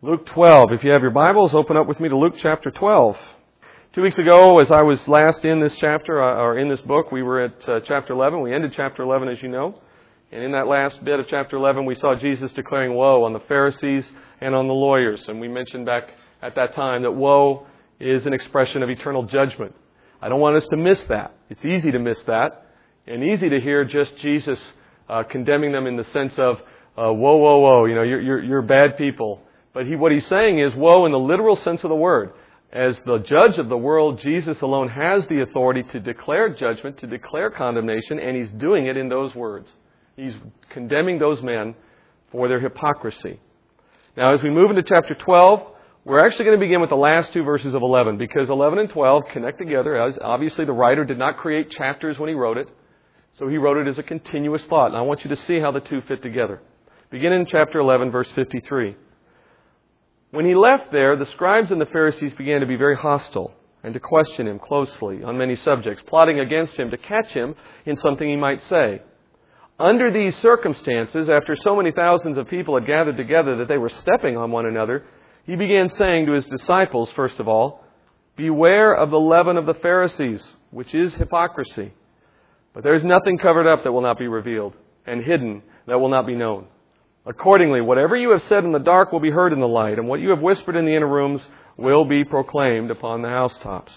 Luke 12. If you have your Bibles, open up with me to Luke chapter 12. Two weeks ago, as I was last in this chapter, uh, or in this book, we were at uh, chapter 11. We ended chapter 11, as you know. And in that last bit of chapter 11, we saw Jesus declaring woe on the Pharisees and on the lawyers. And we mentioned back at that time that woe is an expression of eternal judgment. I don't want us to miss that. It's easy to miss that, and easy to hear just Jesus uh, condemning them in the sense of, uh, whoa, whoa, whoa, you know, you're, you're, you're bad people. But he, what he's saying is woe in the literal sense of the word. As the judge of the world, Jesus alone has the authority to declare judgment, to declare condemnation, and he's doing it in those words. He's condemning those men for their hypocrisy. Now, as we move into chapter 12, we're actually going to begin with the last two verses of 11 because 11 and 12 connect together. As obviously, the writer did not create chapters when he wrote it, so he wrote it as a continuous thought. And I want you to see how the two fit together. Begin in chapter 11, verse 53. When he left there, the scribes and the Pharisees began to be very hostile and to question him closely on many subjects, plotting against him to catch him in something he might say. Under these circumstances, after so many thousands of people had gathered together that they were stepping on one another, he began saying to his disciples, first of all, Beware of the leaven of the Pharisees, which is hypocrisy. But there is nothing covered up that will not be revealed, and hidden that will not be known. Accordingly, whatever you have said in the dark will be heard in the light, and what you have whispered in the inner rooms will be proclaimed upon the housetops.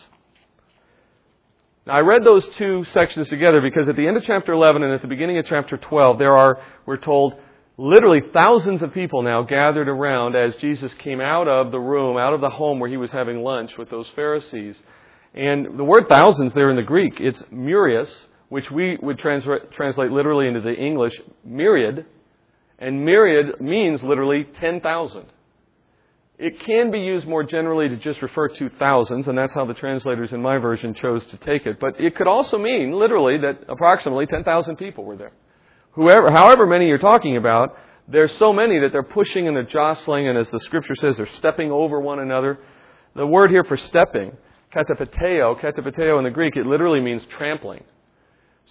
Now, I read those two sections together because at the end of chapter 11 and at the beginning of chapter 12, there are, we're told, literally thousands of people now gathered around as Jesus came out of the room, out of the home where he was having lunch with those Pharisees. And the word thousands there in the Greek, it's murius, which we would translate literally into the English myriad, and myriad means literally 10,000. It can be used more generally to just refer to thousands, and that's how the translators in my version chose to take it. But it could also mean, literally, that approximately 10,000 people were there. Whoever, however many you're talking about, there's so many that they're pushing and they're jostling, and as the scripture says, they're stepping over one another. The word here for stepping, katapateo, katapateo in the Greek, it literally means trampling.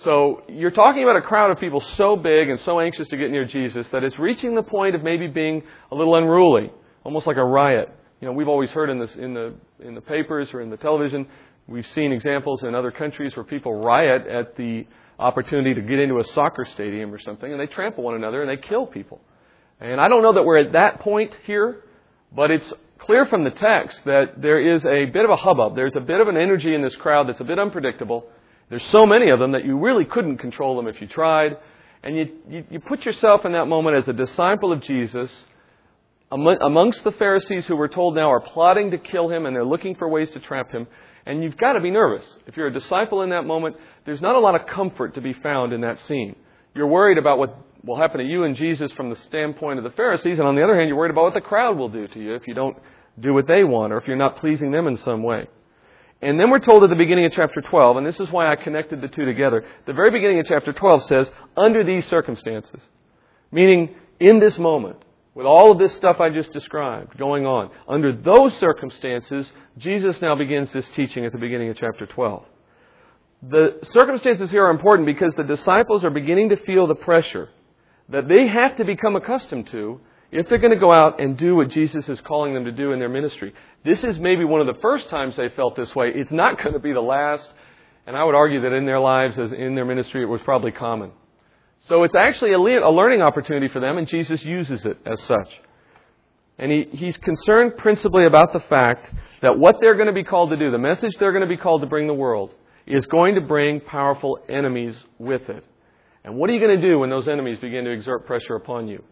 So you're talking about a crowd of people so big and so anxious to get near Jesus that it's reaching the point of maybe being a little unruly, almost like a riot. You know, we've always heard in, this, in, the, in the papers or in the television, we've seen examples in other countries where people riot at the opportunity to get into a soccer stadium or something, and they trample one another and they kill people. And I don't know that we're at that point here, but it's clear from the text that there is a bit of a hubbub. There's a bit of an energy in this crowd that's a bit unpredictable. There's so many of them that you really couldn't control them if you tried. And you, you, you put yourself in that moment as a disciple of Jesus amongst the Pharisees who we're told now are plotting to kill him and they're looking for ways to trap him. And you've got to be nervous. If you're a disciple in that moment, there's not a lot of comfort to be found in that scene. You're worried about what will happen to you and Jesus from the standpoint of the Pharisees, and on the other hand, you're worried about what the crowd will do to you if you don't do what they want or if you're not pleasing them in some way. And then we're told at the beginning of chapter 12, and this is why I connected the two together. The very beginning of chapter 12 says, under these circumstances. Meaning, in this moment, with all of this stuff I just described going on, under those circumstances, Jesus now begins this teaching at the beginning of chapter 12. The circumstances here are important because the disciples are beginning to feel the pressure that they have to become accustomed to if they're going to go out and do what Jesus is calling them to do in their ministry. This is maybe one of the first times they felt this way. It's not going to be the last. And I would argue that in their lives, as in their ministry, it was probably common. So it's actually a learning opportunity for them, and Jesus uses it as such. And he, he's concerned principally about the fact that what they're going to be called to do, the message they're going to be called to bring the world, is going to bring powerful enemies with it. And what are you going to do when those enemies begin to exert pressure upon you?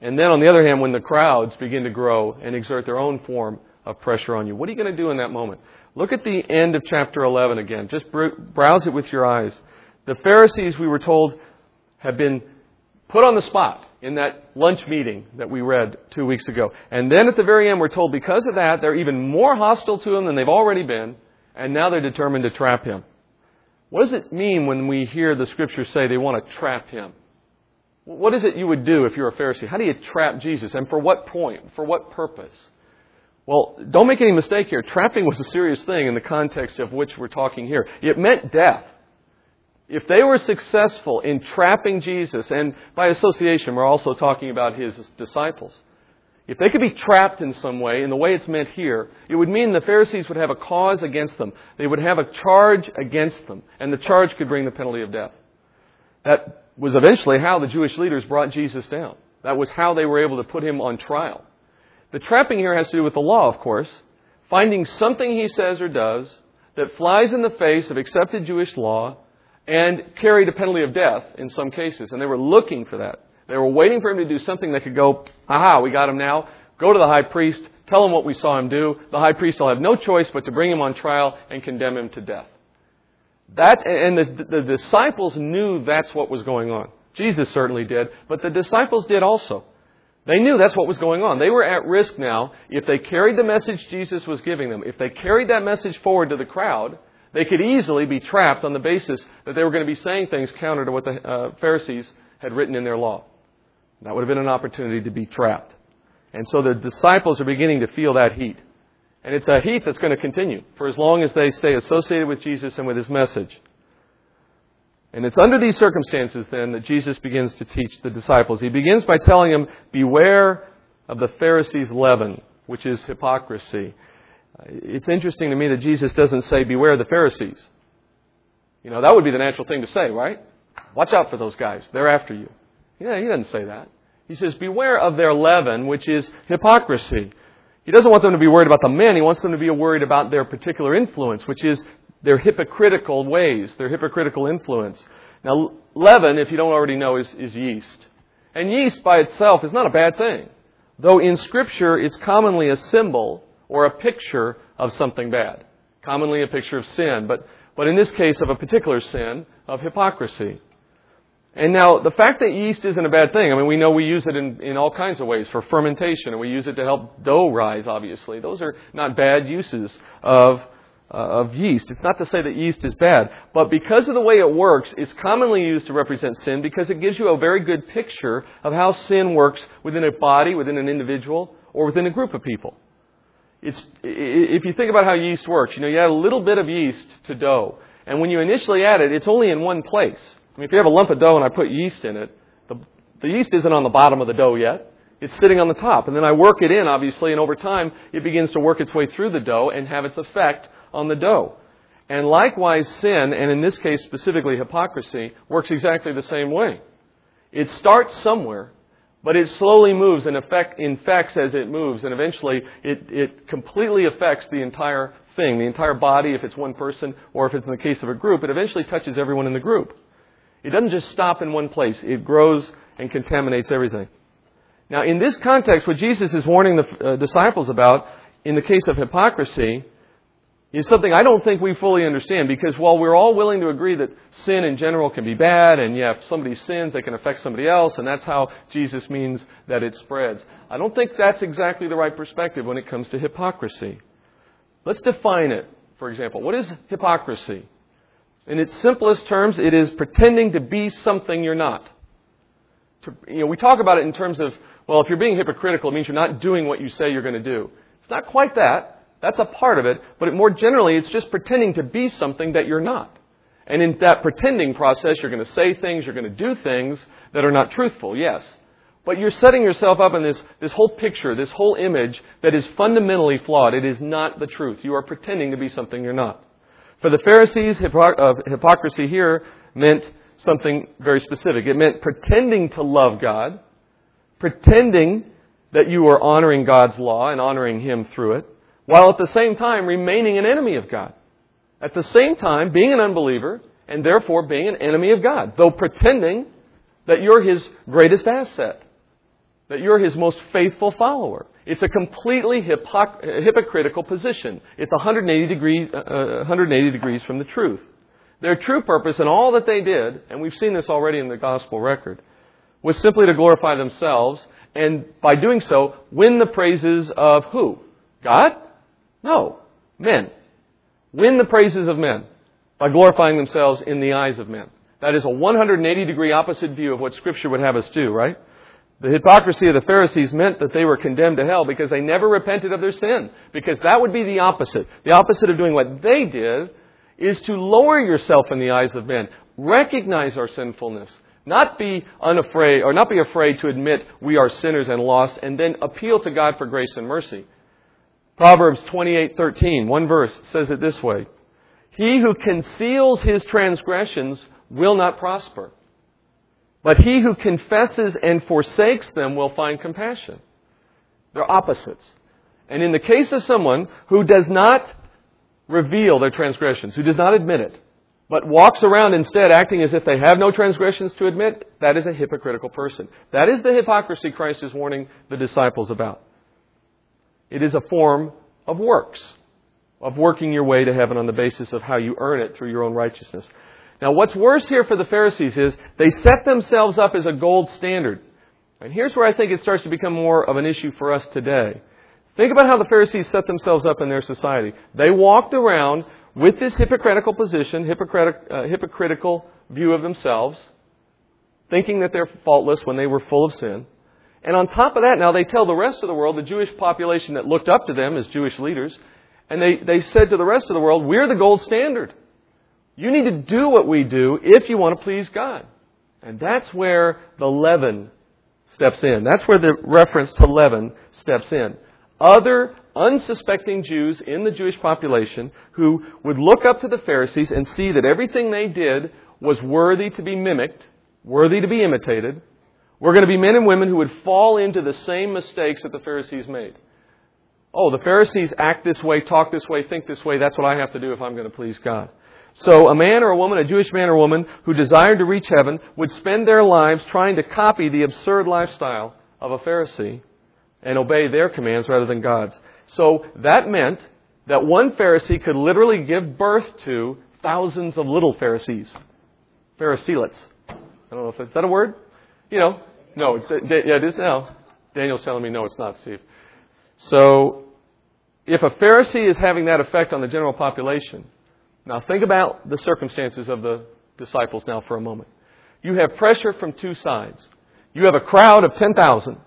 And then on the other hand, when the crowds begin to grow and exert their own form of pressure on you, what are you going to do in that moment? Look at the end of chapter 11 again. Just browse it with your eyes. The Pharisees, we were told, have been put on the spot in that lunch meeting that we read two weeks ago. And then at the very end, we're told because of that, they're even more hostile to him than they've already been, and now they're determined to trap him. What does it mean when we hear the scriptures say they want to trap him? What is it you would do if you're a Pharisee? How do you trap Jesus? And for what point? For what purpose? Well, don't make any mistake here. Trapping was a serious thing in the context of which we're talking here. It meant death. If they were successful in trapping Jesus, and by association, we're also talking about his disciples. if they could be trapped in some way, in the way it's meant here, it would mean the Pharisees would have a cause against them. They would have a charge against them, and the charge could bring the penalty of death. That was eventually how the Jewish leaders brought Jesus down. That was how they were able to put him on trial. The trapping here has to do with the law, of course. Finding something he says or does that flies in the face of accepted Jewish law and carried a penalty of death in some cases. And they were looking for that. They were waiting for him to do something that could go, aha, we got him now. Go to the high priest, tell him what we saw him do. The high priest will have no choice but to bring him on trial and condemn him to death. That, and the, the disciples knew that's what was going on. Jesus certainly did, but the disciples did also. They knew that's what was going on. They were at risk now. If they carried the message Jesus was giving them, if they carried that message forward to the crowd, they could easily be trapped on the basis that they were going to be saying things counter to what the uh, Pharisees had written in their law. That would have been an opportunity to be trapped. And so the disciples are beginning to feel that heat. And it's a heat that's going to continue for as long as they stay associated with Jesus and with his message. And it's under these circumstances then that Jesus begins to teach the disciples. He begins by telling them, Beware of the Pharisees' leaven, which is hypocrisy. It's interesting to me that Jesus doesn't say, Beware of the Pharisees. You know, that would be the natural thing to say, right? Watch out for those guys. They're after you. Yeah, he doesn't say that. He says, Beware of their leaven, which is hypocrisy. He doesn't want them to be worried about the men. He wants them to be worried about their particular influence, which is their hypocritical ways, their hypocritical influence. Now, leaven, if you don't already know, is, is yeast. And yeast by itself is not a bad thing. Though in Scripture, it's commonly a symbol or a picture of something bad. Commonly a picture of sin, but, but in this case of a particular sin, of hypocrisy. And now, the fact that yeast isn't a bad thing, I mean, we know we use it in, in all kinds of ways for fermentation, and we use it to help dough rise, obviously. Those are not bad uses of, uh, of yeast. It's not to say that yeast is bad, but because of the way it works, it's commonly used to represent sin because it gives you a very good picture of how sin works within a body, within an individual, or within a group of people. It's, if you think about how yeast works, you know, you add a little bit of yeast to dough, and when you initially add it, it's only in one place. I mean, if you have a lump of dough and I put yeast in it, the, the yeast isn't on the bottom of the dough yet. It's sitting on the top. And then I work it in, obviously, and over time, it begins to work its way through the dough and have its effect on the dough. And likewise, sin, and in this case specifically hypocrisy, works exactly the same way. It starts somewhere, but it slowly moves and infects as it moves, and eventually it, it completely affects the entire thing, the entire body, if it's one person, or if it's in the case of a group, it eventually touches everyone in the group. It doesn't just stop in one place. It grows and contaminates everything. Now, in this context, what Jesus is warning the uh, disciples about in the case of hypocrisy is something I don't think we fully understand because while we're all willing to agree that sin in general can be bad and yeah, if somebody sins, they can affect somebody else and that's how Jesus means that it spreads. I don't think that's exactly the right perspective when it comes to hypocrisy. Let's define it, for example. What is hypocrisy? In its simplest terms, it is pretending to be something you're not. To, you know, we talk about it in terms of, well, if you're being hypocritical, it means you're not doing what you say you're going to do. It's not quite that. That's a part of it. But it, more generally, it's just pretending to be something that you're not. And in that pretending process, you're going to say things, you're going to do things that are not truthful, yes. But you're setting yourself up in this, this whole picture, this whole image that is fundamentally flawed. It is not the truth. You are pretending to be something you're not. For the Pharisees, uh, hypocrisy here meant something very specific. It meant pretending to love God, pretending that you were honoring God's law and honoring Him through it, while at the same time remaining an enemy of God. At the same time, being an unbeliever and therefore being an enemy of God, though pretending that you're His greatest asset, that you're His most faithful follower. It's a completely hypocritical position. It's 180 degrees, uh, 180 degrees from the truth. Their true purpose in all that they did, and we've seen this already in the gospel record, was simply to glorify themselves and by doing so win the praises of who? God? No. Men. Win the praises of men by glorifying themselves in the eyes of men. That is a 180 degree opposite view of what Scripture would have us do, right? The hypocrisy of the Pharisees meant that they were condemned to hell because they never repented of their sin. Because that would be the opposite. The opposite of doing what they did is to lower yourself in the eyes of men. Recognize our sinfulness. Not be unafraid, or not be afraid to admit we are sinners and lost, and then appeal to God for grace and mercy. Proverbs 28:13, one verse says it this way: He who conceals his transgressions will not prosper, but he who confesses and forsakes them will find compassion. They're opposites. And in the case of someone who does not reveal their transgressions, who does not admit it, but walks around instead acting as if they have no transgressions to admit, that is a hypocritical person. That is the hypocrisy Christ is warning the disciples about. It is a form of works, of working your way to heaven on the basis of how you earn it through your own righteousness. Now, what's worse here for the Pharisees is they set themselves up as a gold standard. And here's where I think it starts to become more of an issue for us today. Think about how the Pharisees set themselves up in their society. They walked around with this hypocritical position, hypocritic, uh, hypocritical view of themselves, thinking that they're faultless when they were full of sin. And on top of that, now they tell the rest of the world, the Jewish population that looked up to them as Jewish leaders, and they, they said to the rest of the world, We're the gold standard. You need to do what we do if you want to please God. And that's where the leaven steps in. That's where the reference to leaven steps in. Other unsuspecting Jews in the Jewish population who would look up to the Pharisees and see that everything they did was worthy to be mimicked, worthy to be imitated, were going to be men and women who would fall into the same mistakes that the Pharisees made. Oh, the Pharisees act this way, talk this way, think this way, that's what I have to do if I'm going to please God. So a man or a woman, a Jewish man or woman who desired to reach heaven would spend their lives trying to copy the absurd lifestyle of a Pharisee and obey their commands rather than God's. So that meant that one Pharisee could literally give birth to thousands of little Pharisees. Phariseelets. I don't know if that's, that a word? You know, no, yeah, it is now. Daniel's telling me no, it's not, Steve. So, if a Pharisee is having that effect on the general population, now think about the circumstances of the disciples now for a moment. You have pressure from two sides. You have a crowd of 10,000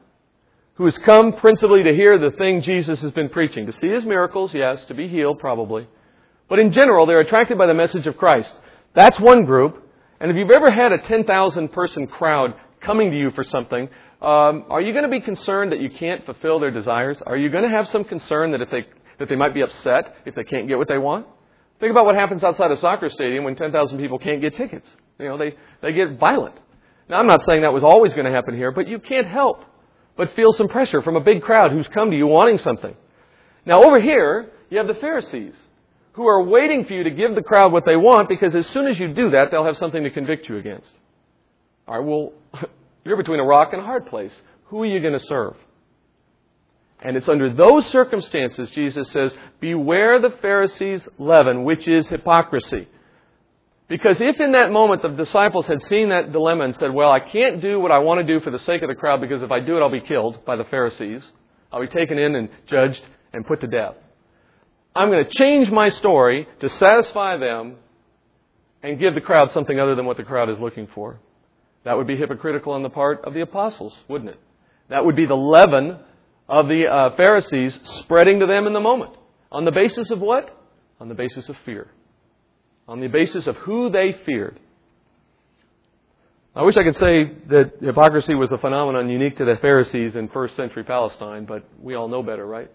who has come principally to hear the thing Jesus has been preaching. To see his miracles, yes, to be healed, probably. But in general, they're attracted by the message of Christ. That's one group. And if you've ever had a 10,000 person crowd coming to you for something, um, are you going to be concerned that you can't fulfill their desires? Are you going to have some concern that if they that they might be upset if they can't get what they want? Think about what happens outside a soccer stadium when 10,000 people can't get tickets. You know, they, they get violent. Now, I'm not saying that was always going to happen here, but you can't help but feel some pressure from a big crowd who's come to you wanting something. Now, over here, you have the Pharisees who are waiting for you to give the crowd what they want because as soon as you do that, they'll have something to convict you against. All right, well, you're between a rock and a hard place. Who are you going to serve? And it's under those circumstances, Jesus says, Beware the Pharisees' leaven, which is hypocrisy. Because if in that moment the disciples had seen that dilemma and said, Well, I can't do what I want to do for the sake of the crowd because if I do it, I'll be killed by the Pharisees. I'll be taken in and judged and put to death. I'm going to change my story to satisfy them and give the crowd something other than what the crowd is looking for. That would be hypocritical on the part of the apostles, wouldn't it? That would be the leaven of the uh, Pharisees spreading to them in the moment. On the basis of what? On the basis of fear on the basis of who they feared. I wish I could say that hypocrisy was a phenomenon unique to the Pharisees in first century Palestine, but we all know better, right?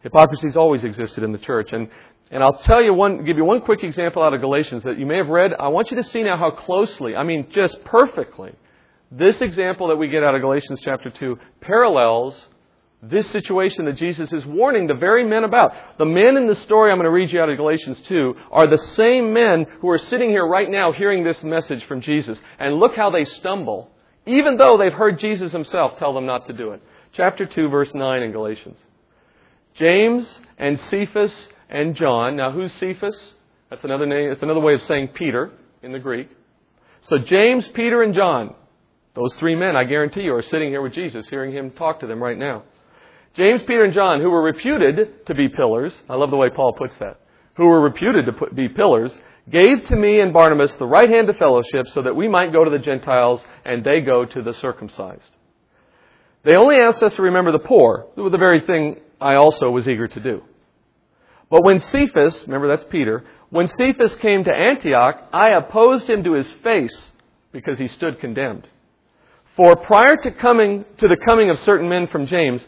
Hypocrisy's always existed in the church. And, and I'll tell you one, give you one quick example out of Galatians that you may have read. I want you to see now how closely, I mean, just perfectly, this example that we get out of Galatians chapter 2 parallels this situation that Jesus is warning the very men about. The men in the story I'm going to read you out of Galatians 2 are the same men who are sitting here right now hearing this message from Jesus. And look how they stumble, even though they've heard Jesus himself tell them not to do it. Chapter 2, verse 9 in Galatians. James and Cephas and John. Now, who's Cephas? That's another name. It's another way of saying Peter in the Greek. So James, Peter, and John. Those three men, I guarantee you, are sitting here with Jesus, hearing him talk to them right now. James, Peter, and John, who were reputed to be pillars, I love the way Paul puts that, who were reputed to be pillars, gave to me and Barnabas the right hand of fellowship so that we might go to the Gentiles and they go to the circumcised. They only asked us to remember the poor, the very thing I also was eager to do. But when Cephas, remember that's Peter, when Cephas came to Antioch, I opposed him to his face because he stood condemned. For prior to coming to the coming of certain men from James,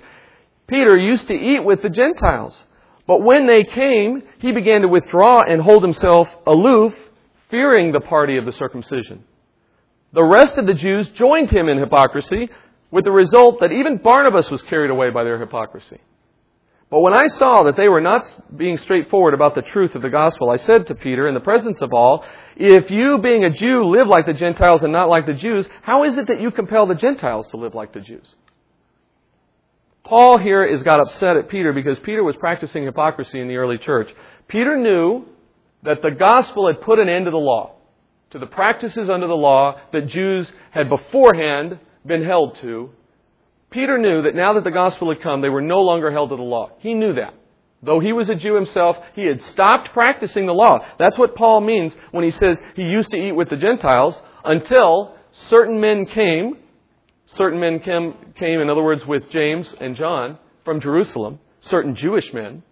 Peter used to eat with the Gentiles. But when they came, he began to withdraw and hold himself aloof, fearing the party of the circumcision. The rest of the Jews joined him in hypocrisy, with the result that even Barnabas was carried away by their hypocrisy. But when I saw that they were not being straightforward about the truth of the gospel, I said to Peter in the presence of all, if you, being a Jew, live like the Gentiles and not like the Jews, how is it that you compel the Gentiles to live like the Jews? Paul here is got upset at Peter because Peter was practicing hypocrisy in the early church. Peter knew that the gospel had put an end to the law, to the practices under the law that Jews had beforehand been held to Peter knew that now that the gospel had come, they were no longer held to the law. He knew that. Though he was a Jew himself, he had stopped practicing the law. That's what Paul means when he says he used to eat with the Gentiles until certain men came. Certain men came, came in other words, with James and John from Jerusalem, certain Jewish men.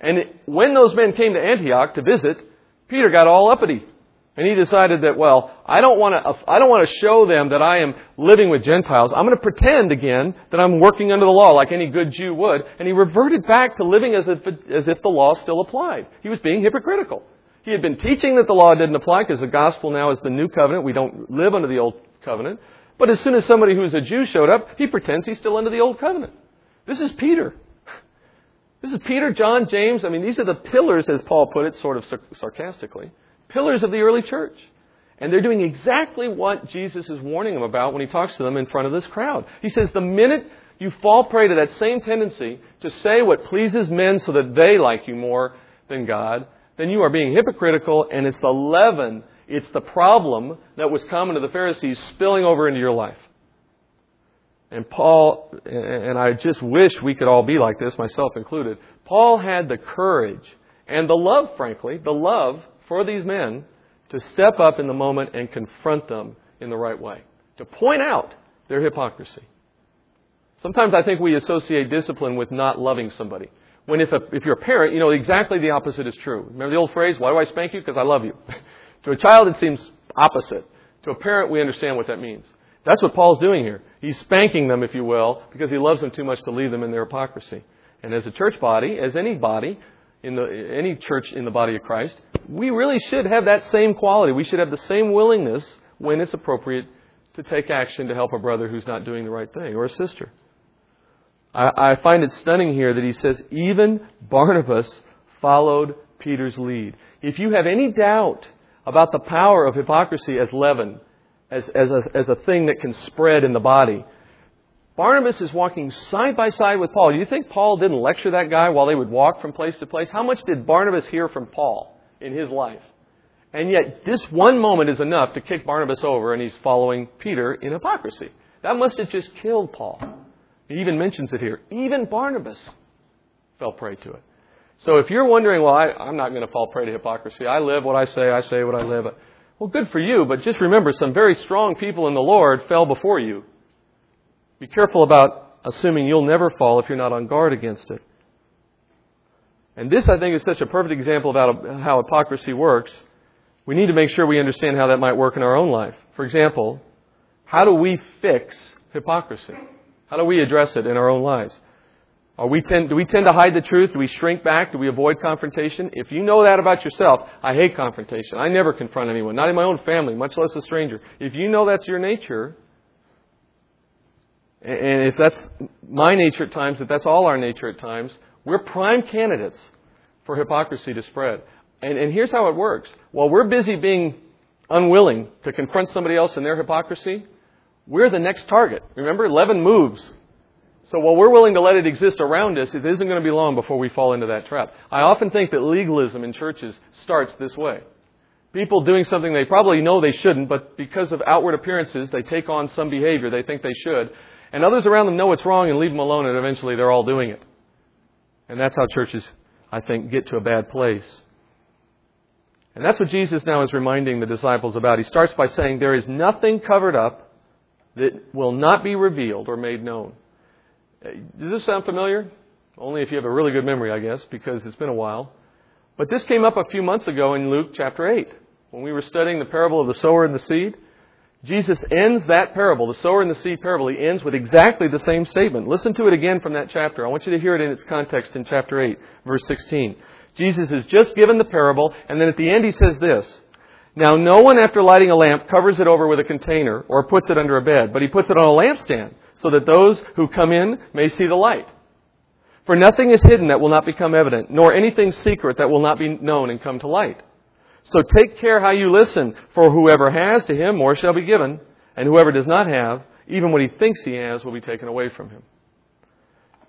And when those men came to Antioch to visit, Peter got all uppity. And he decided that, well, I don't want to, I don't want to show them that I am living with Gentiles. I'm going to pretend again that I'm working under the law like any good Jew would. And he reverted back to living as if, as if the law still applied. He was being hypocritical. He had been teaching that the law didn't apply because the gospel now is the new covenant. We don't live under the old covenant. But as soon as somebody who's a Jew showed up, he pretends he's still under the old covenant. This is Peter. This is Peter, John, James. I mean, these are the pillars, as Paul put it, sort of sarcastically pillars of the early church. And they're doing exactly what Jesus is warning them about when he talks to them in front of this crowd. He says, the minute you fall prey to that same tendency to say what pleases men so that they like you more than God, then you are being hypocritical and it's the leaven, it's the problem that was common to the Pharisees spilling over into your life. And Paul, and I just wish we could all be like this, myself included. Paul had the courage and the love, frankly, the love for these men to step up in the moment and confront them in the right way, to point out their hypocrisy. Sometimes I think we associate discipline with not loving somebody. When if, a, if you're a parent, you know exactly the opposite is true. Remember the old phrase, why do I spank you? Because I love you. to a child, it seems opposite. To a parent, we understand what that means. That's what Paul's doing here. He's spanking them, if you will, because he loves them too much to leave them in their hypocrisy. And as a church body, as any body, in the, any church in the body of Christ, we really should have that same quality. We should have the same willingness when it's appropriate to take action to help a brother who's not doing the right thing or a sister. I, I find it stunning here that he says, even Barnabas followed Peter's lead. If you have any doubt about the power of hypocrisy as leaven, as, as, a, as a thing that can spread in the body, Barnabas is walking side by side with Paul. You think Paul didn't lecture that guy while they would walk from place to place? How much did Barnabas hear from Paul in his life? And yet, this one moment is enough to kick Barnabas over, and he's following Peter in hypocrisy. That must have just killed Paul. He even mentions it here. Even Barnabas fell prey to it. So if you're wondering, well, I, am not going to fall prey to hypocrisy. I live what I say, I say what I live. Well, good for you, but just remember some very strong people in the Lord fell before you be careful about assuming you'll never fall if you're not on guard against it. And this, I think, is such a perfect example of how hypocrisy works. We need to make sure we understand how that might work in our own life. For example, how do we fix hypocrisy? How do we address it in our own lives? Are we tend, do we tend to hide the truth? Do we shrink back? Do we avoid confrontation? If you know that about yourself, I hate confrontation. I never confront anyone, not in my own family, much less a stranger. If you know that's your nature, and if that's my nature at times, if that's all our nature at times, we're prime candidates for hypocrisy to spread. And, and here's how it works. While we're busy being unwilling to confront somebody else in their hypocrisy, we're the next target. Remember, leaven moves. So while we're willing to let it exist around us, it isn't going to be long before we fall into that trap. I often think that legalism in churches starts this way. People doing something they probably know they shouldn't, but because of outward appearances, they take on some behavior they think they should. And others around them know it's wrong and leave them alone, and eventually they're all doing it. And that's how churches, I think, get to a bad place. And that's what Jesus now is reminding the disciples about. He starts by saying, There is nothing covered up that will not be revealed or made known. Does this sound familiar? Only if you have a really good memory, I guess, because it's been a while. But this came up a few months ago in Luke chapter 8 when we were studying the parable of the sower and the seed. Jesus ends that parable, the sower and the seed parable, he ends with exactly the same statement. Listen to it again from that chapter. I want you to hear it in its context in chapter 8, verse 16. Jesus has just given the parable, and then at the end he says this. Now no one after lighting a lamp covers it over with a container or puts it under a bed, but he puts it on a lampstand so that those who come in may see the light. For nothing is hidden that will not become evident, nor anything secret that will not be known and come to light. So take care how you listen, for whoever has to him more shall be given, and whoever does not have, even what he thinks he has will be taken away from him.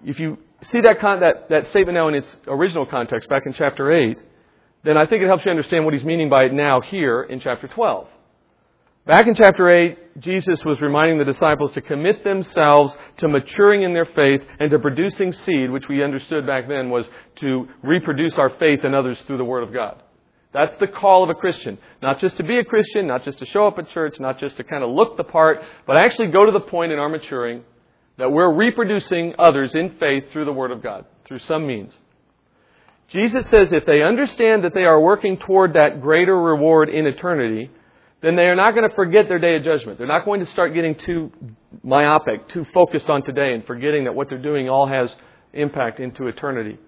If you see that, con- that, that statement now in its original context, back in chapter 8, then I think it helps you understand what he's meaning by it now here in chapter 12. Back in chapter 8, Jesus was reminding the disciples to commit themselves to maturing in their faith and to producing seed, which we understood back then was to reproduce our faith in others through the Word of God. That's the call of a Christian. Not just to be a Christian, not just to show up at church, not just to kind of look the part, but actually go to the point in our maturing that we're reproducing others in faith through the Word of God, through some means. Jesus says if they understand that they are working toward that greater reward in eternity, then they are not going to forget their day of judgment. They're not going to start getting too myopic, too focused on today and forgetting that what they're doing all has impact into eternity.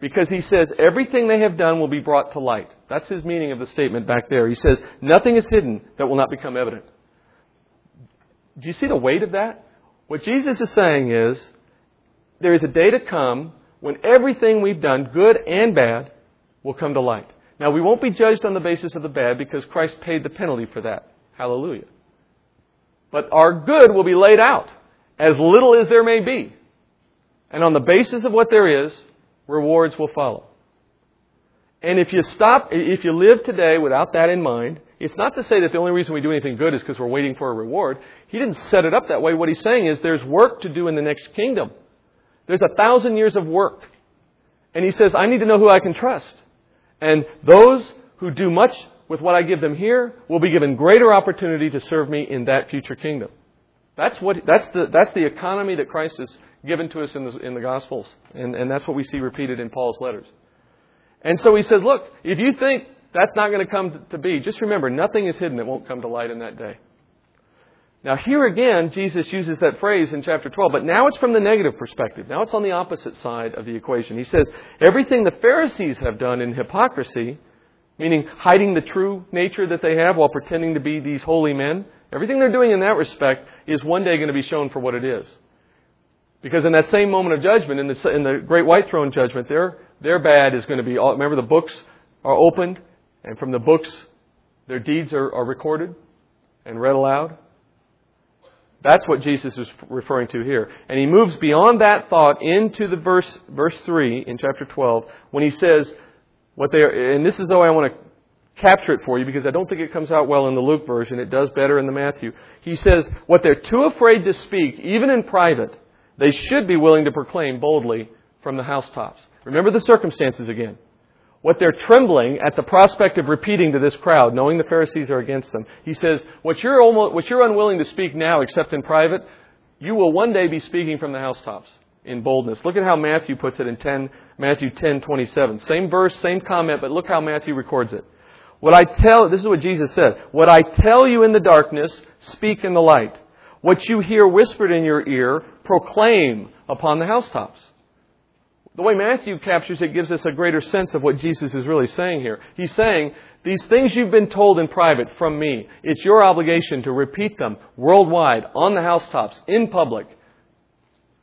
Because he says everything they have done will be brought to light. That's his meaning of the statement back there. He says nothing is hidden that will not become evident. Do you see the weight of that? What Jesus is saying is there is a day to come when everything we've done, good and bad, will come to light. Now, we won't be judged on the basis of the bad because Christ paid the penalty for that. Hallelujah. But our good will be laid out, as little as there may be. And on the basis of what there is, rewards will follow. And if you stop, if you live today without that in mind, it's not to say that the only reason we do anything good is because we're waiting for a reward. He didn't set it up that way. What he's saying is there's work to do in the next kingdom. There's a thousand years of work. And he says, I need to know who I can trust. And those who do much with what I give them here will be given greater opportunity to serve me in that future kingdom. That's what, that's the, that's the economy that Christ has given to us in the, in the Gospels. And, and that's what we see repeated in Paul's letters. And so he says, look, if you think that's not going to come to be, just remember, nothing is hidden that won't come to light in that day. Now, here again, Jesus uses that phrase in chapter 12, but now it's from the negative perspective. Now it's on the opposite side of the equation. He says, everything the Pharisees have done in hypocrisy, meaning hiding the true nature that they have while pretending to be these holy men, everything they're doing in that respect is one day going to be shown for what it is. Because in that same moment of judgment, in the, in the great white throne judgment, their, their bad is going to be, all, remember the books are opened, and from the books, their deeds are, are recorded and read aloud. That's what Jesus is referring to here. And he moves beyond that thought into the verse, verse 3 in chapter 12 when he says, what they are, and this is the way I want to capture it for you because I don't think it comes out well in the Luke version. It does better in the Matthew. He says, what they're too afraid to speak, even in private, they should be willing to proclaim boldly from the housetops. Remember the circumstances again what they're trembling at the prospect of repeating to this crowd, knowing the Pharisees are against them. He says, what you're, almost, what you're unwilling to speak now, except in private, you will one day be speaking from the housetops in boldness. Look at how Matthew puts it in 10, Matthew 10, 27. Same verse, same comment, but look how Matthew records it. What I tell, this is what Jesus said. What I tell you in the darkness, speak in the light. What you hear whispered in your ear, proclaim upon the housetops. The way Matthew captures it gives us a greater sense of what Jesus is really saying here. He's saying, these things you've been told in private from me, it's your obligation to repeat them worldwide, on the housetops, in public.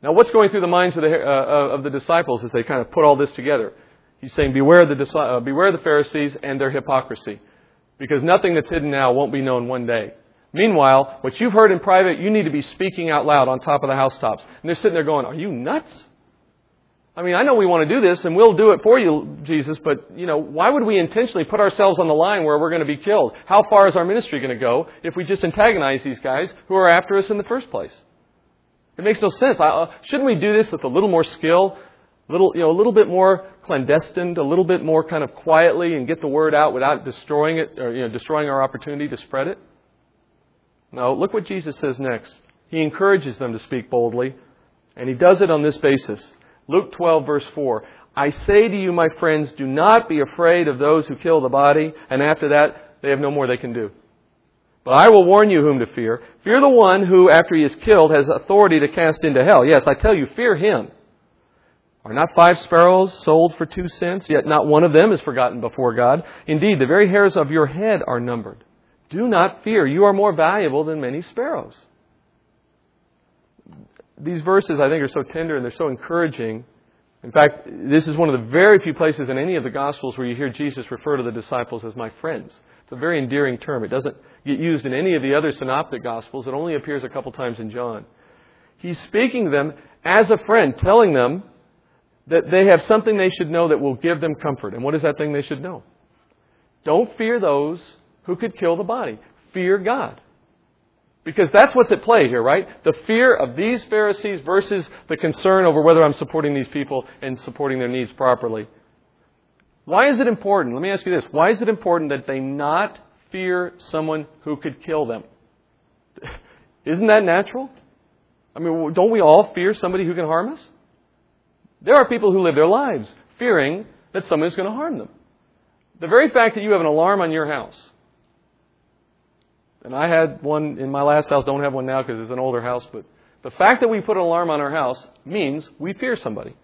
Now, what's going through the minds of the, uh, of the disciples as they kind of put all this together? He's saying, beware the, uh, beware the Pharisees and their hypocrisy. Because nothing that's hidden now won't be known one day. Meanwhile, what you've heard in private, you need to be speaking out loud on top of the housetops. And they're sitting there going, Are you nuts? I mean, I know we want to do this and we'll do it for you, Jesus, but, you know, why would we intentionally put ourselves on the line where we're going to be killed? How far is our ministry going to go if we just antagonize these guys who are after us in the first place? It makes no sense. Uh, shouldn't we do this with a little more skill, little, you know, a little bit more clandestine, a little bit more kind of quietly and get the word out without destroying it or, you know, destroying our opportunity to spread it? No, look what Jesus says next. He encourages them to speak boldly, and he does it on this basis. Luke 12, verse 4. I say to you, my friends, do not be afraid of those who kill the body, and after that, they have no more they can do. But I will warn you whom to fear. Fear the one who, after he is killed, has authority to cast into hell. Yes, I tell you, fear him. Are not five sparrows sold for two cents? Yet not one of them is forgotten before God. Indeed, the very hairs of your head are numbered. Do not fear. You are more valuable than many sparrows. These verses, I think, are so tender and they're so encouraging. In fact, this is one of the very few places in any of the Gospels where you hear Jesus refer to the disciples as my friends. It's a very endearing term. It doesn't get used in any of the other synoptic Gospels. It only appears a couple times in John. He's speaking to them as a friend, telling them that they have something they should know that will give them comfort. And what is that thing they should know? Don't fear those who could kill the body. Fear God. Because that's what's at play here, right? The fear of these Pharisees versus the concern over whether I'm supporting these people and supporting their needs properly. Why is it important? Let me ask you this. Why is it important that they not fear someone who could kill them? Isn't that natural? I mean, don't we all fear somebody who can harm us? There are people who live their lives fearing that someone is going to harm them. The very fact that you have an alarm on your house, and I had one in my last house, don't have one now because it's an older house, but the fact that we put an alarm on our house means we fear somebody.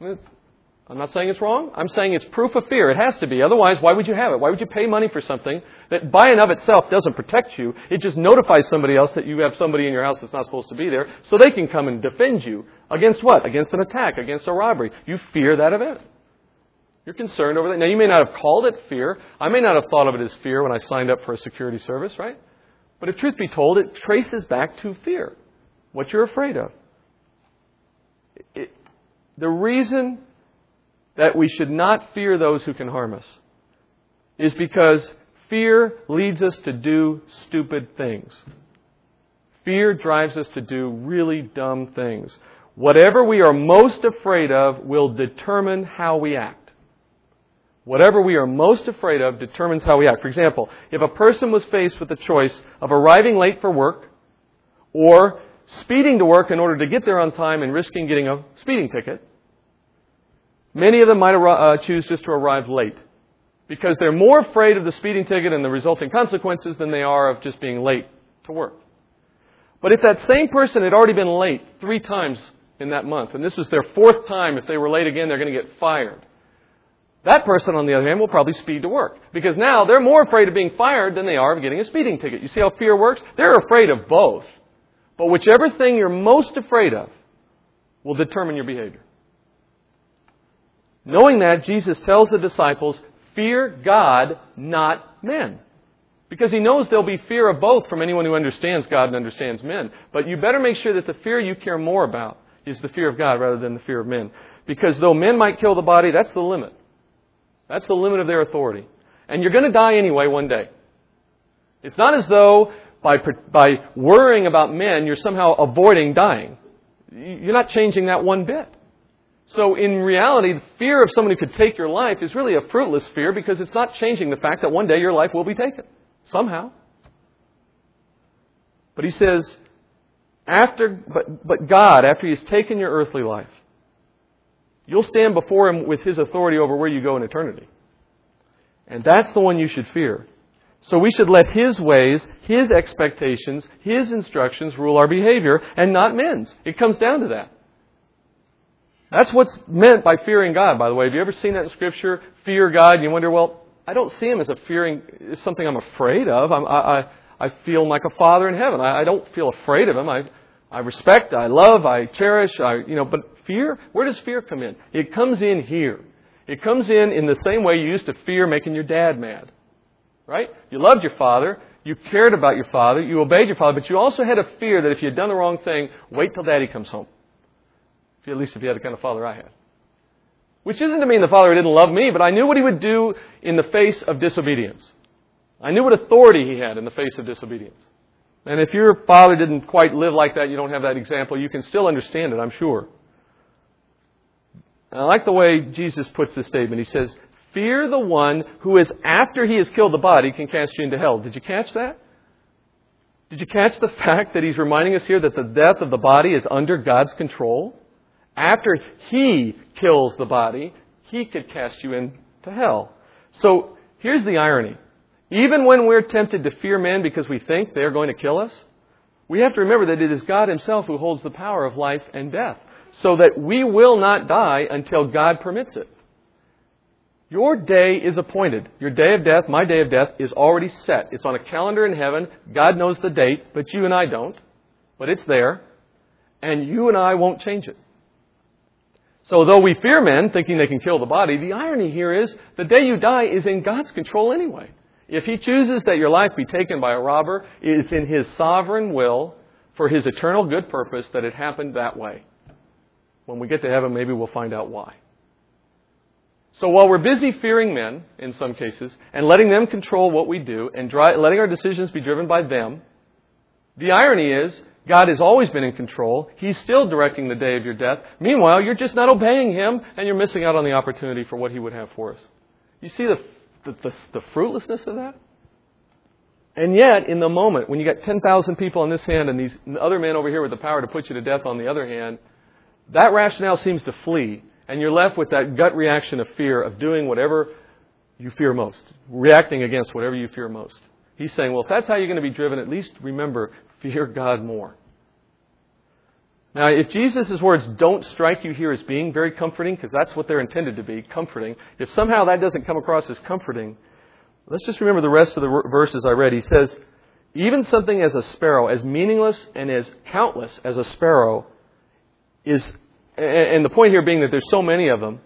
I'm not saying it's wrong. I'm saying it's proof of fear. It has to be. Otherwise, why would you have it? Why would you pay money for something that by and of itself doesn't protect you? It just notifies somebody else that you have somebody in your house that's not supposed to be there so they can come and defend you. Against what? Against an attack, against a robbery. You fear that event. You're concerned over that. Now, you may not have called it fear. I may not have thought of it as fear when I signed up for a security service, right? But if truth be told, it traces back to fear. What you're afraid of. It, the reason that we should not fear those who can harm us is because fear leads us to do stupid things. Fear drives us to do really dumb things. Whatever we are most afraid of will determine how we act. Whatever we are most afraid of determines how we act. For example, if a person was faced with the choice of arriving late for work or speeding to work in order to get there on time and risking getting a speeding ticket, Many of them might uh, choose just to arrive late because they're more afraid of the speeding ticket and the resulting consequences than they are of just being late to work. But if that same person had already been late three times in that month, and this was their fourth time, if they were late again, they're going to get fired. That person, on the other hand, will probably speed to work because now they're more afraid of being fired than they are of getting a speeding ticket. You see how fear works? They're afraid of both. But whichever thing you're most afraid of will determine your behavior. Knowing that, Jesus tells the disciples, fear God, not men. Because he knows there'll be fear of both from anyone who understands God and understands men. But you better make sure that the fear you care more about is the fear of God rather than the fear of men. Because though men might kill the body, that's the limit. That's the limit of their authority. And you're going to die anyway one day. It's not as though by, by worrying about men, you're somehow avoiding dying. You're not changing that one bit. So in reality, the fear of someone who could take your life is really a fruitless fear because it's not changing the fact that one day your life will be taken. Somehow. But he says, after, but, but God, after he has taken your earthly life, you'll stand before Him with His authority over where you go in eternity. And that's the one you should fear. So we should let His ways, His expectations, His instructions rule our behavior and not men's. It comes down to that. That's what's meant by fearing God, by the way. Have you ever seen that in Scripture? Fear God, and you wonder, well, I don't see Him as a fearing, something I'm afraid of. I'm, I, I, I feel like a father in heaven. I, I don't feel afraid of Him. I, I respect, I love, I cherish, I, you know, but fear, where does fear come in? It comes in here. It comes in in the same way you used to fear making your dad mad. Right? You loved your father, you cared about your father, you obeyed your father, but you also had a fear that if you had done the wrong thing, wait till daddy comes home at least if you had the kind of father I had. Which isn't to mean the father didn't love me, but I knew what he would do in the face of disobedience. I knew what authority he had in the face of disobedience. And if your father didn't quite live like that, you don't have that example, you can still understand it, I'm sure. And I like the way Jesus puts this statement. He says, Fear the one who is, after he has killed the body, can cast you into hell. Did you catch that? Did you catch the fact that he's reminding us here that the death of the body is under God's control? after he kills the body, he could cast you into hell. So here's the irony. Even when we're tempted to fear men because we think they're going to kill us, we have to remember that it is God Himself who holds the power of life and death, so that we will not die until God permits it. Your day is appointed. Your day of death, my day of death, is already set. It's on a calendar in heaven. God knows the date, but you and I don't. But it's there. And you and I won't change it. So though we fear men, thinking they can kill the body, the irony here is the day you die is in God's control anyway. If He chooses that your life be taken by a robber, it's in His sovereign will for His eternal good purpose that it happened that way. When we get to heaven, maybe we'll find out why. So while we're busy fearing men, in some cases, and letting them control what we do, and dry, letting our decisions be driven by them, the irony is, God has always been in control. He's still directing the day of your death. Meanwhile, you're just not obeying Him, and you're missing out on the opportunity for what He would have for us. You see the, the, the, the fruitlessness of that? And yet, in the moment, when you got 10,000 people on this hand and these other men over here with the power to put you to death on the other hand, that rationale seems to flee and you're left with that gut reaction of fear of doing whatever you fear most, reacting against whatever you fear most. He's saying, well, if that's how you're going to be driven, at least remember, fear God more. Now, if Jesus' words don't strike you here as being very comforting, because that's what they're intended to be, comforting, if somehow that doesn't come across as comforting, let's just remember the rest of the verses I read. He says, even something as a sparrow, as meaningless and as countless as a sparrow, is and the point here being that there's so many of them,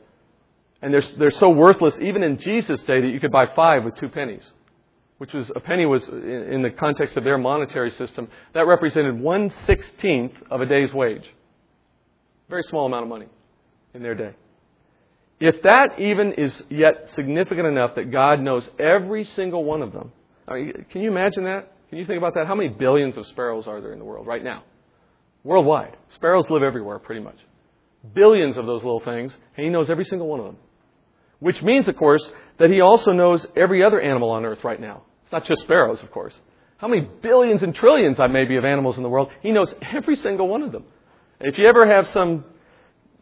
and they're, they're so worthless even in Jesus' day that you could buy five with two pennies, which was a penny was in the context of their monetary system that represented one sixteenth of a day's wage. Very small amount of money in their day. If that even is yet significant enough that God knows every single one of them, I mean, can you imagine that? Can you think about that? How many billions of sparrows are there in the world right now? Worldwide. Sparrows live everywhere, pretty much billions of those little things, and he knows every single one of them. Which means, of course, that he also knows every other animal on earth right now. Not just sparrows, of course. How many billions and trillions, I may be, of animals in the world? He knows every single one of them. If you ever have some,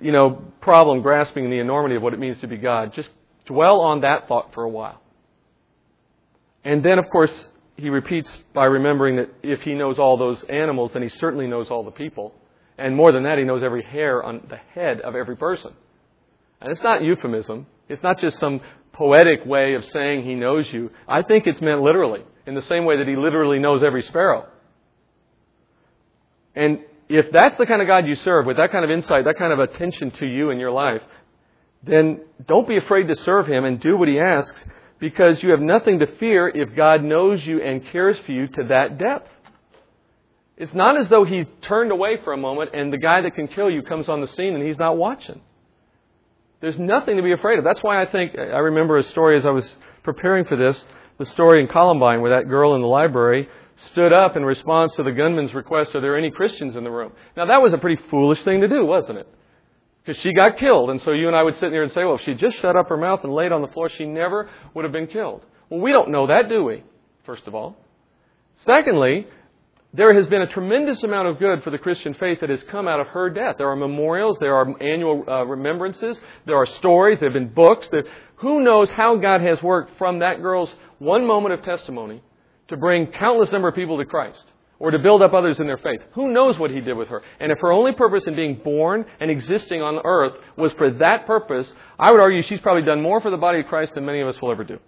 you know, problem grasping the enormity of what it means to be God, just dwell on that thought for a while. And then, of course, he repeats by remembering that if he knows all those animals, then he certainly knows all the people. And more than that, he knows every hair on the head of every person. And it's not euphemism. It's not just some poetic way of saying he knows you. I think it's meant literally, in the same way that he literally knows every sparrow. And if that's the kind of God you serve, with that kind of insight, that kind of attention to you in your life, then don't be afraid to serve him and do what he asks because you have nothing to fear if God knows you and cares for you to that depth. It's not as though he turned away for a moment and the guy that can kill you comes on the scene and he's not watching. There's nothing to be afraid of. That's why I think, I remember a story as I was preparing for this, the story in Columbine where that girl in the library stood up in response to the gunman's request, are there any Christians in the room? Now that was a pretty foolish thing to do, wasn't it? Because she got killed, and so you and I would sit there and say, well, if she just shut up her mouth and laid on the floor, she never would have been killed. Well, we don't know that, do we? First of all. Secondly, there has been a tremendous amount of good for the Christian faith that has come out of her death. There are memorials, there are annual uh, remembrances, there are stories, there have been books. There, who knows how God has worked from that girl's one moment of testimony to bring countless number of people to Christ or to build up others in their faith. Who knows what he did with her? And if her only purpose in being born and existing on earth was for that purpose, I would argue she's probably done more for the body of Christ than many of us will ever do.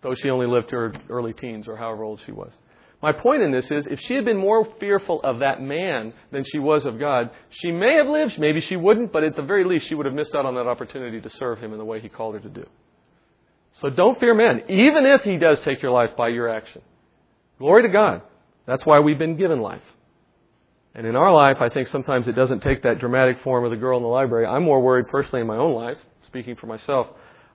Though she only lived to her early teens or however old she was. My point in this is, if she had been more fearful of that man than she was of God, she may have lived, maybe she wouldn't, but at the very least, she would have missed out on that opportunity to serve him in the way he called her to do. So don't fear men, even if he does take your life by your action. Glory to God. That's why we've been given life. And in our life, I think sometimes it doesn't take that dramatic form of the girl in the library. I'm more worried personally in my own life, speaking for myself,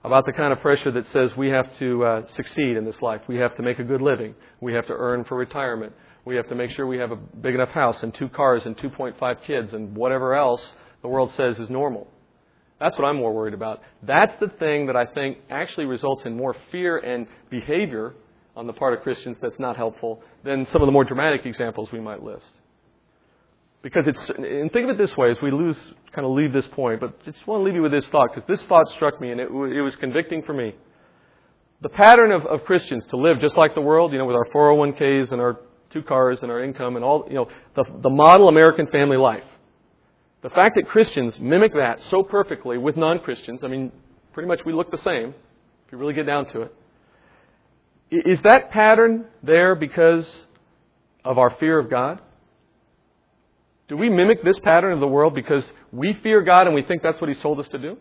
about the kind of pressure that says we have to uh, succeed in this life. We have to make a good living. We have to earn for retirement. We have to make sure we have a big enough house and two cars and 2.5 kids and whatever else the world says is normal. That's what I'm more worried about. That's the thing that I think actually results in more fear and behavior on the part of Christians that's not helpful than some of the more dramatic examples we might list. Because it's, and think of it this way as we lose, kind of leave this point, but just want to leave you with this thought, because this thought struck me and it, it was convicting for me. the pattern of, of Christians to live just like the world, you know, with our 401ks and our two cars and our income and all, you know, the, the model American family life. The fact that Christians mimic that so perfectly with non-Christians, I mean, pretty much we look the same, if you really get down to it. Is that pattern there because of our fear of God? Do we mimic this pattern of the world because we fear God and we think that's what He's told us to do?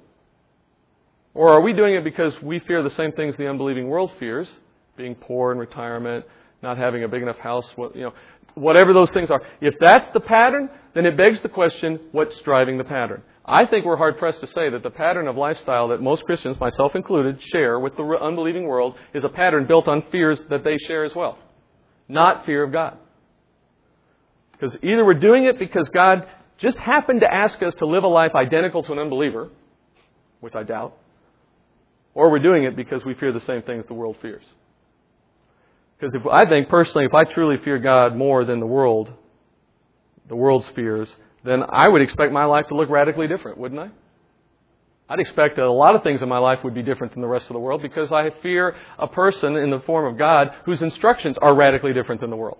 Or are we doing it because we fear the same things the unbelieving world fears, being poor in retirement, not having a big enough house, you know, whatever those things are. If that's the pattern, then it begs the question, what's driving the pattern? I think we're hard pressed to say that the pattern of lifestyle that most Christians, myself included, share with the unbelieving world is a pattern built on fears that they share as well, not fear of God. Because either we're doing it because God just happened to ask us to live a life identical to an unbeliever, which I doubt, or we're doing it because we fear the same things the world fears. Because if, I think personally, if I truly fear God more than the world, the world's fears, then I would expect my life to look radically different, wouldn't I? I'd expect that a lot of things in my life would be different than the rest of the world because I fear a person in the form of God whose instructions are radically different than the world.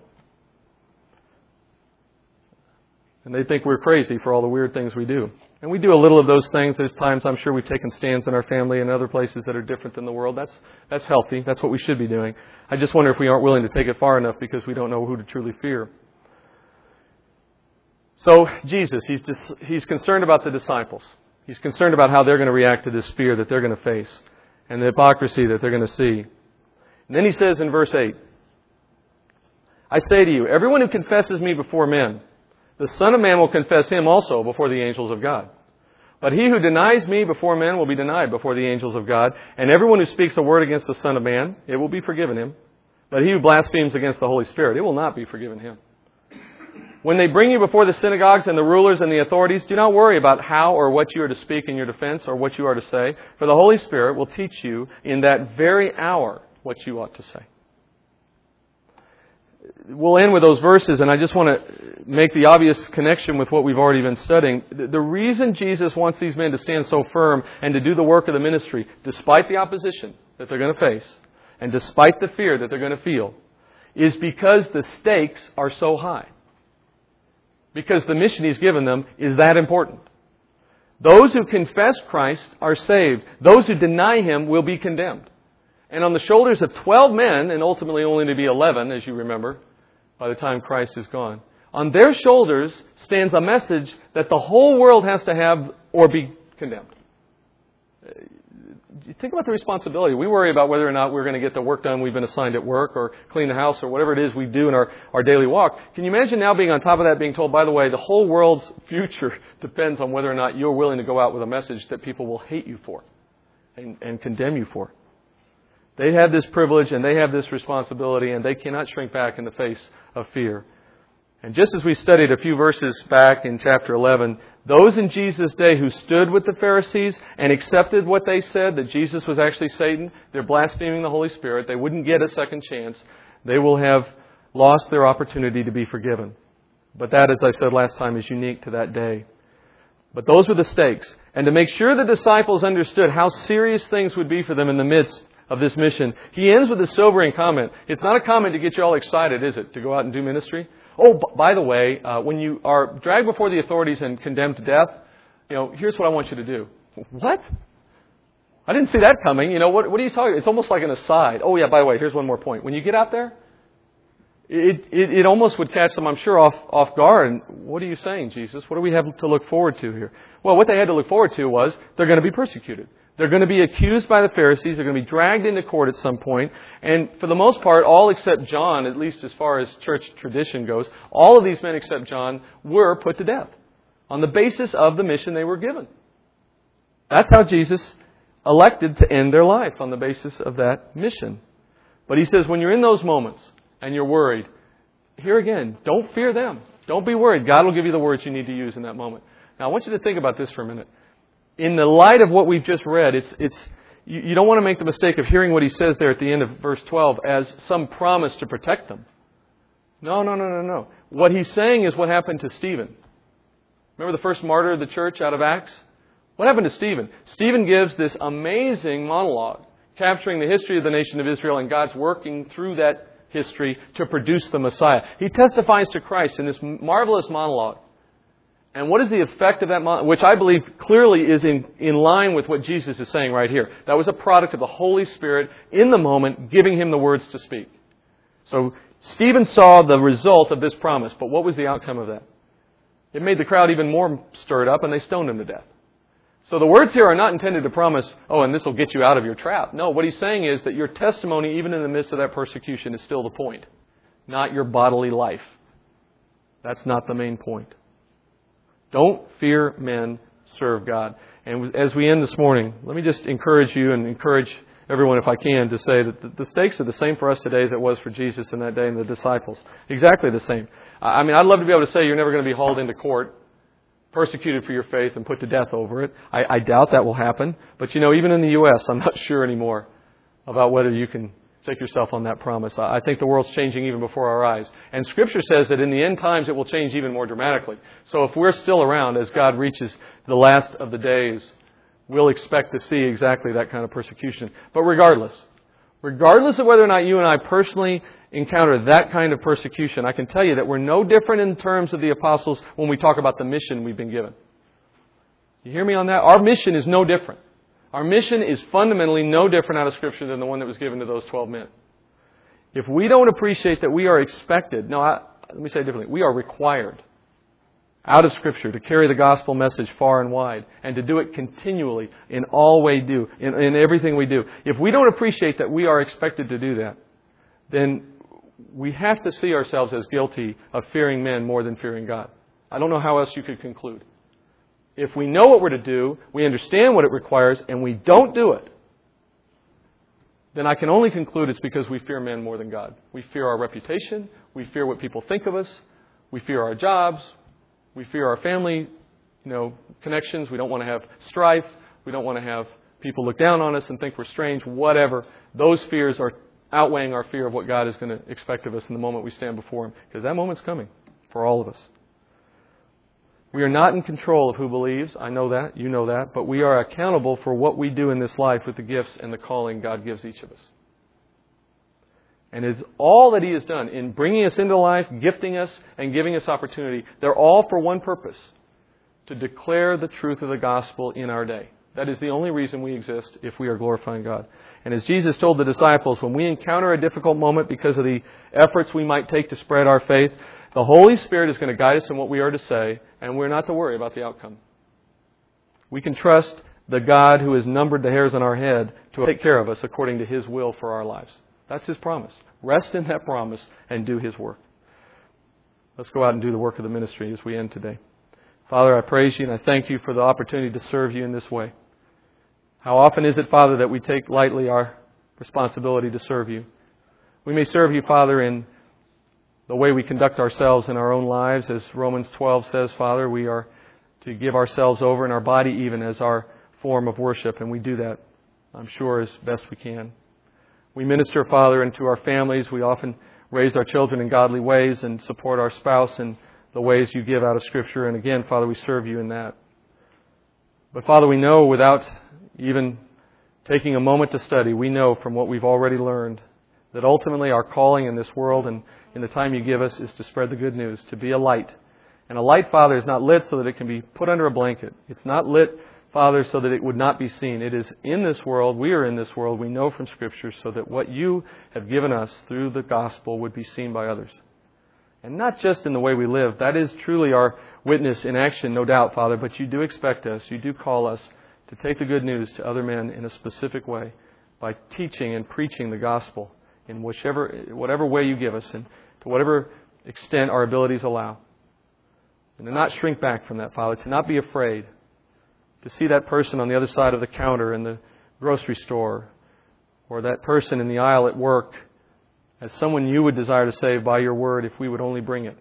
And they think we're crazy for all the weird things we do. And we do a little of those things. There's times I'm sure we've taken stands in our family and other places that are different than the world. That's, that's healthy. That's what we should be doing. I just wonder if we aren't willing to take it far enough because we don't know who to truly fear. So, Jesus, he's, dis- he's concerned about the disciples. He's concerned about how they're going to react to this fear that they're going to face and the hypocrisy that they're going to see. And then he says in verse 8, I say to you, everyone who confesses me before men, the Son of Man will confess him also before the angels of God. But he who denies me before men will be denied before the angels of God. And everyone who speaks a word against the Son of Man, it will be forgiven him. But he who blasphemes against the Holy Spirit, it will not be forgiven him. When they bring you before the synagogues and the rulers and the authorities, do not worry about how or what you are to speak in your defense or what you are to say, for the Holy Spirit will teach you in that very hour what you ought to say we'll end with those verses, and I just want to make the obvious connection with what we've already been studying. The reason Jesus wants these men to stand so firm and to do the work of the ministry, despite the opposition that they're going to face, and despite the fear that they're going to feel, is because the stakes are so high. Because the mission He's given them is that important. Those who confess Christ are saved. Those who deny Him will be condemned. And on the shoulders of 12 men, and ultimately only to be 11, as you remember, by the time Christ is gone, on their shoulders stands a message that the whole world has to have or be condemned. Uh, think about the responsibility. We worry about whether or not we're going to get the work done we've been assigned at work or clean the house or whatever it is we do in our, our daily walk. Can you imagine now being on top of that, being told, by the way, the whole world's future depends on whether or not you're willing to go out with a message that people will hate you for and, and condemn you for? They have this privilege and they have this responsibility and they cannot shrink back in the face of fear. And just as we studied a few verses back in chapter 11, those in Jesus' day who stood with the Pharisees and accepted what they said, that Jesus was actually Satan, they're blaspheming the Holy Spirit, they wouldn't get a second chance, they will have lost their opportunity to be forgiven. But that, as I said last time, is unique to that day. But those were the stakes. And to make sure the disciples understood how serious things would be for them in the midst of this mission. He ends with a sobering comment. It's not a comment to get you all excited, is it, to go out and do ministry? Oh, b- by the way, uh, when you are dragged before the authorities and condemned to death, you know, here's what I want you to do. What? I didn't see that coming. You know, what, what are you talking? It's almost like an aside. Oh yeah, by the way, here's one more point. When you get out there, it, it, it almost would catch them, I'm sure, off, off guard. And What are you saying, Jesus? What do we have to look forward to here? Well, what they had to look forward to was they're going to be persecuted. They're going to be accused by the Pharisees. They're going to be dragged into court at some point. And for the most part, all except John, at least as far as church tradition goes, all of these men except John were put to death on the basis of the mission they were given. That's how Jesus elected to end their life on the basis of that mission. But he says, when you're in those moments and you're worried, here again, don't fear them. Don't be worried. God will give you the words you need to use in that moment. Now, I want you to think about this for a minute in the light of what we've just read, it's, it's, you, you don't want to make the mistake of hearing what he says there at the end of verse 12 as some promise to protect them. No, no, no, no, no. What he's saying is what happened to Stephen. Remember the first martyr of the church out of Acts? What happened to Stephen? Stephen gives this amazing monologue. capturing the history of the nation of Israel and God's working through that history to produce the Messiah. He testifies to Christ in this marvelous monologue. And what is the effect of that? Which I believe clearly is in, in line with what Jesus is saying right here. That was a product of the Holy Spirit in the moment giving him the words to speak. So Stephen saw the result of this promise, but what was the outcome of that? It made the crowd even more stirred up and they stoned him to death. So the words here are not intended to promise, oh, and this will get you out of your trap. No, what he's saying is that your testimony, even in the midst of that persecution, is still the point, not your bodily life. That's not the main point. Don't fear men, serve God. And as we end this morning, let me just encourage you and encourage everyone, if I can, to say that the stakes are the same for us today as it was for Jesus in that day and the disciples. Exactly the same. I mean, I'd love to be able to say you're never going to be hauled into court persecuted for your faith and put to death over it. I, I doubt that will happen. But you know, even in the U.S., I'm not sure anymore about whether you can take yourself on that promise. I think the world's changing even before our eyes. And Scripture says that in the end times it will change even more dramatically. So if we're still around as God reaches the last of the days, we'll expect to see exactly that kind of persecution. But regardless, regardless of whether or not you and I personally encounter that kind of persecution, I can tell you that we're no different in terms of the apostles when we talk about the mission we've been given. You hear me on that? Our mission is no different. Our mission is fundamentally no different out of Scripture than the one that was given to those 12 men. If we don't appreciate that we are expected, no, I, let me say it differently, we are required out of Scripture to carry the gospel message far and wide and to do it continually in all we do, in, in everything we do. If we don't appreciate that we are expected to do that, then we have to see ourselves as guilty of fearing men more than fearing God. I don't know how else you could conclude. If we know what we're to do, we understand what it requires, and we don't do it, then I can only conclude it's because we fear men more than God. We fear our reputation, we fear what people think of us, we fear our jobs, we fear our family, you know, connections. We don't want to have strife. We don't want to have people look down on us and think we're strange. Whatever. Those fears are outweighing our fear of what God is going to expect of us in the moment we stand before Him. Because that moment's coming for all of us. We are not in control of who believes. I know that. You know that. But we are accountable for what we do in this life with the gifts and the calling God gives each of us. And it's all that He has done in bringing us into life, gifting us, and giving us opportunity. They're all for one purpose to declare the truth of the gospel in our day. That is the only reason we exist if we are glorifying God. And as Jesus told the disciples, when we encounter a difficult moment because of the efforts we might take to spread our faith, the Holy Spirit is going to guide us in what we are to say, and we're not to worry about the outcome. We can trust the God who has numbered the hairs on our head to take care of us according to His will for our lives. That's His promise. Rest in that promise and do His work. Let's go out and do the work of the ministry as we end today. Father, I praise you and I thank you for the opportunity to serve you in this way. How often is it, Father, that we take lightly our responsibility to serve you? We may serve you, Father, in the way we conduct ourselves in our own lives. As Romans 12 says, Father, we are to give ourselves over in our body even as our form of worship, and we do that, I'm sure, as best we can. We minister, Father, into our families. We often raise our children in godly ways and support our spouse in the ways you give out of Scripture. And again, Father, we serve you in that. But Father, we know without even taking a moment to study, we know from what we've already learned that ultimately our calling in this world and in the time you give us is to spread the good news, to be a light. And a light, Father, is not lit so that it can be put under a blanket. It's not lit, Father, so that it would not be seen. It is in this world, we are in this world, we know from Scripture, so that what you have given us through the gospel would be seen by others. And not just in the way we live. That is truly our witness in action, no doubt, Father, but you do expect us, you do call us to take the good news to other men in a specific way by teaching and preaching the gospel in whichever, whatever way you give us and to whatever extent our abilities allow. And to not shrink back from that, Father, to not be afraid, to see that person on the other side of the counter in the grocery store or that person in the aisle at work as someone you would desire to save by your word if we would only bring it.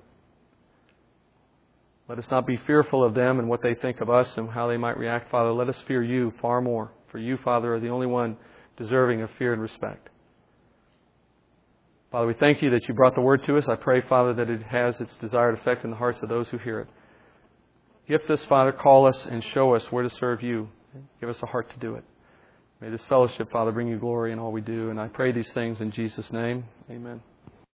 Let us not be fearful of them and what they think of us and how they might react, Father. Let us fear you far more. For you, Father, are the only one deserving of fear and respect. Father, we thank you that you brought the word to us. I pray, Father, that it has its desired effect in the hearts of those who hear it. Gift us, Father, call us and show us where to serve you. Give us a heart to do it. May this fellowship, Father, bring you glory in all we do. And I pray these things in Jesus' name. Amen.